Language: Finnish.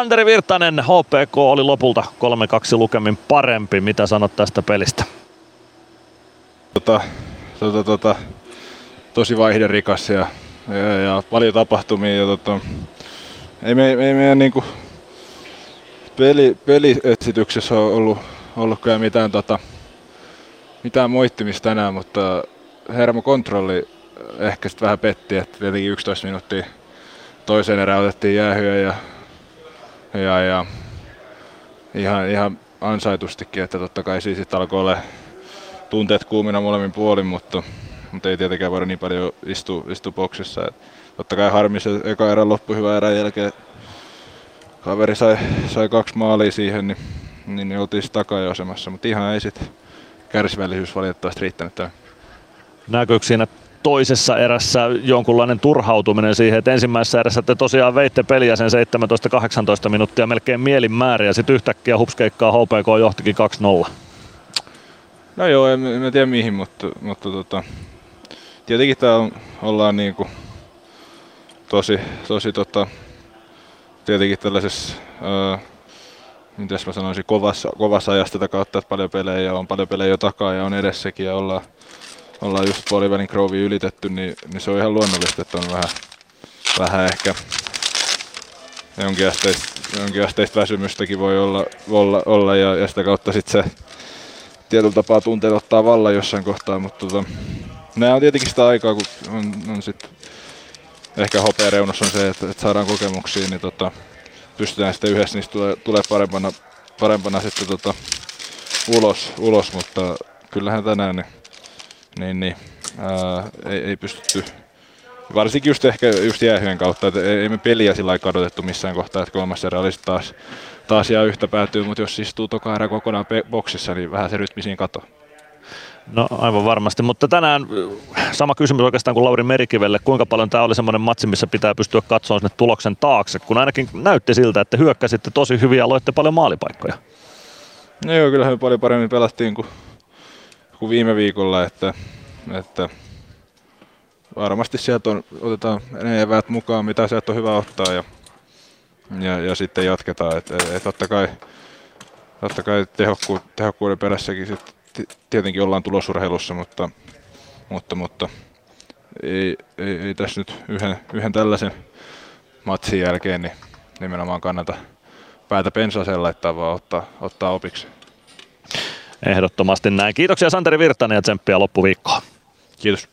Santeri Virtanen, HPK oli lopulta 3-2 lukemin parempi. Mitä sanot tästä pelistä? Tota, tota, tota, tosi vaihderikas ja, ja, ja paljon tapahtumia. Ja tota, ei, me, ei meidän niinku peli, peliesityksessä ole ollut, ollut kyllä mitään, tota, mitään moittimista tänään, mutta hermokontrolli ehkä sitten vähän petti, että tietenkin 11 minuuttia toiseen erään otettiin jäähyä ja, ja, ja ihan, ihan ansaitustikin, että totta kai siis sitten alkoi olla tunteet kuumina molemmin puolin, mutta, mutta ei tietenkään voida niin paljon istua, istua boksissa. Et totta kai harmi se eka erä loppui hyvän erän jälkeen. Kaveri sai, sai kaksi maalia siihen, niin, niin, niin oltiin takajosemassa, mutta ihan ei sitten kärsivällisyys valitettavasti riittänyt tähän. Näkyykö siinä toisessa erässä jonkunlainen turhautuminen siihen, että ensimmäisessä erässä te tosiaan veitte peliä sen 17-18 minuuttia melkein mielin määrä ja sitten yhtäkkiä hupskeikkaa HPK johtikin 2-0. No joo, en, en tiedä mihin, mutta, mutta tota, tietenkin täällä ollaan niinku tosi, tosi tota, tietenkin tällaisessa, ää, mitäs mä sanoisin, kovassa, kovassa ajassa tätä kautta, että paljon pelejä on, paljon pelejä jo takaa ja on edessäkin ja ollaan, ollaan just puolivälin Grovi ylitetty, niin, niin, se on ihan luonnollista, että on vähän, vähän ehkä jonkinasteista, jonkinasteista väsymystäkin voi olla, olla, olla ja, ja sitä kautta sitten se tietyllä tapaa tunteet ottaa vallan jossain kohtaa, mutta tota, nämä on tietenkin sitä aikaa, kun on, on sit ehkä hopeareunus on se, että, että saadaan kokemuksia, niin tota, pystytään sitten yhdessä niistä tulee, tulee parempana, parempana sitten tota, ulos, ulos, mutta kyllähän tänään niin, niin, niin ää, ei, ei pystytty varsinkin just ehkä just jäähyjen kautta, että ei me peliä sillä kadotettu missään kohtaa, että kolmas erä olisi taas, taas jää yhtä päätyy, mutta jos istuu toka erä kokonaan pe- boksissa, niin vähän se rytmi siinä katoaa. No aivan varmasti, mutta tänään sama kysymys oikeastaan kuin Lauri Merikivelle. Kuinka paljon tämä oli semmoinen matsi, missä pitää pystyä katsoa sinne tuloksen taakse, kun ainakin näytti siltä, että hyökkäsitte tosi hyvin ja loitte paljon maalipaikkoja. No joo, kyllähän me paljon paremmin pelattiin kuin, kuin viime viikolla, että, että varmasti sieltä on, otetaan ne eväät mukaan, mitä sieltä on hyvä ottaa ja, ja, ja sitten jatketaan. Et, et, et totta kai, totta kai tehokku, tehokkuuden perässäkin sit tietenkin ollaan tulosurheilussa, mutta, mutta, mutta ei, ei, ei tässä nyt yhden, yhden tällaisen matsin jälkeen niin nimenomaan kannata päätä pensaaseen laittaa, vaan ottaa, ottaa opiksi. Ehdottomasti näin. Kiitoksia Santeri Virtanen ja tsemppiä loppuviikkoa. Kiitos.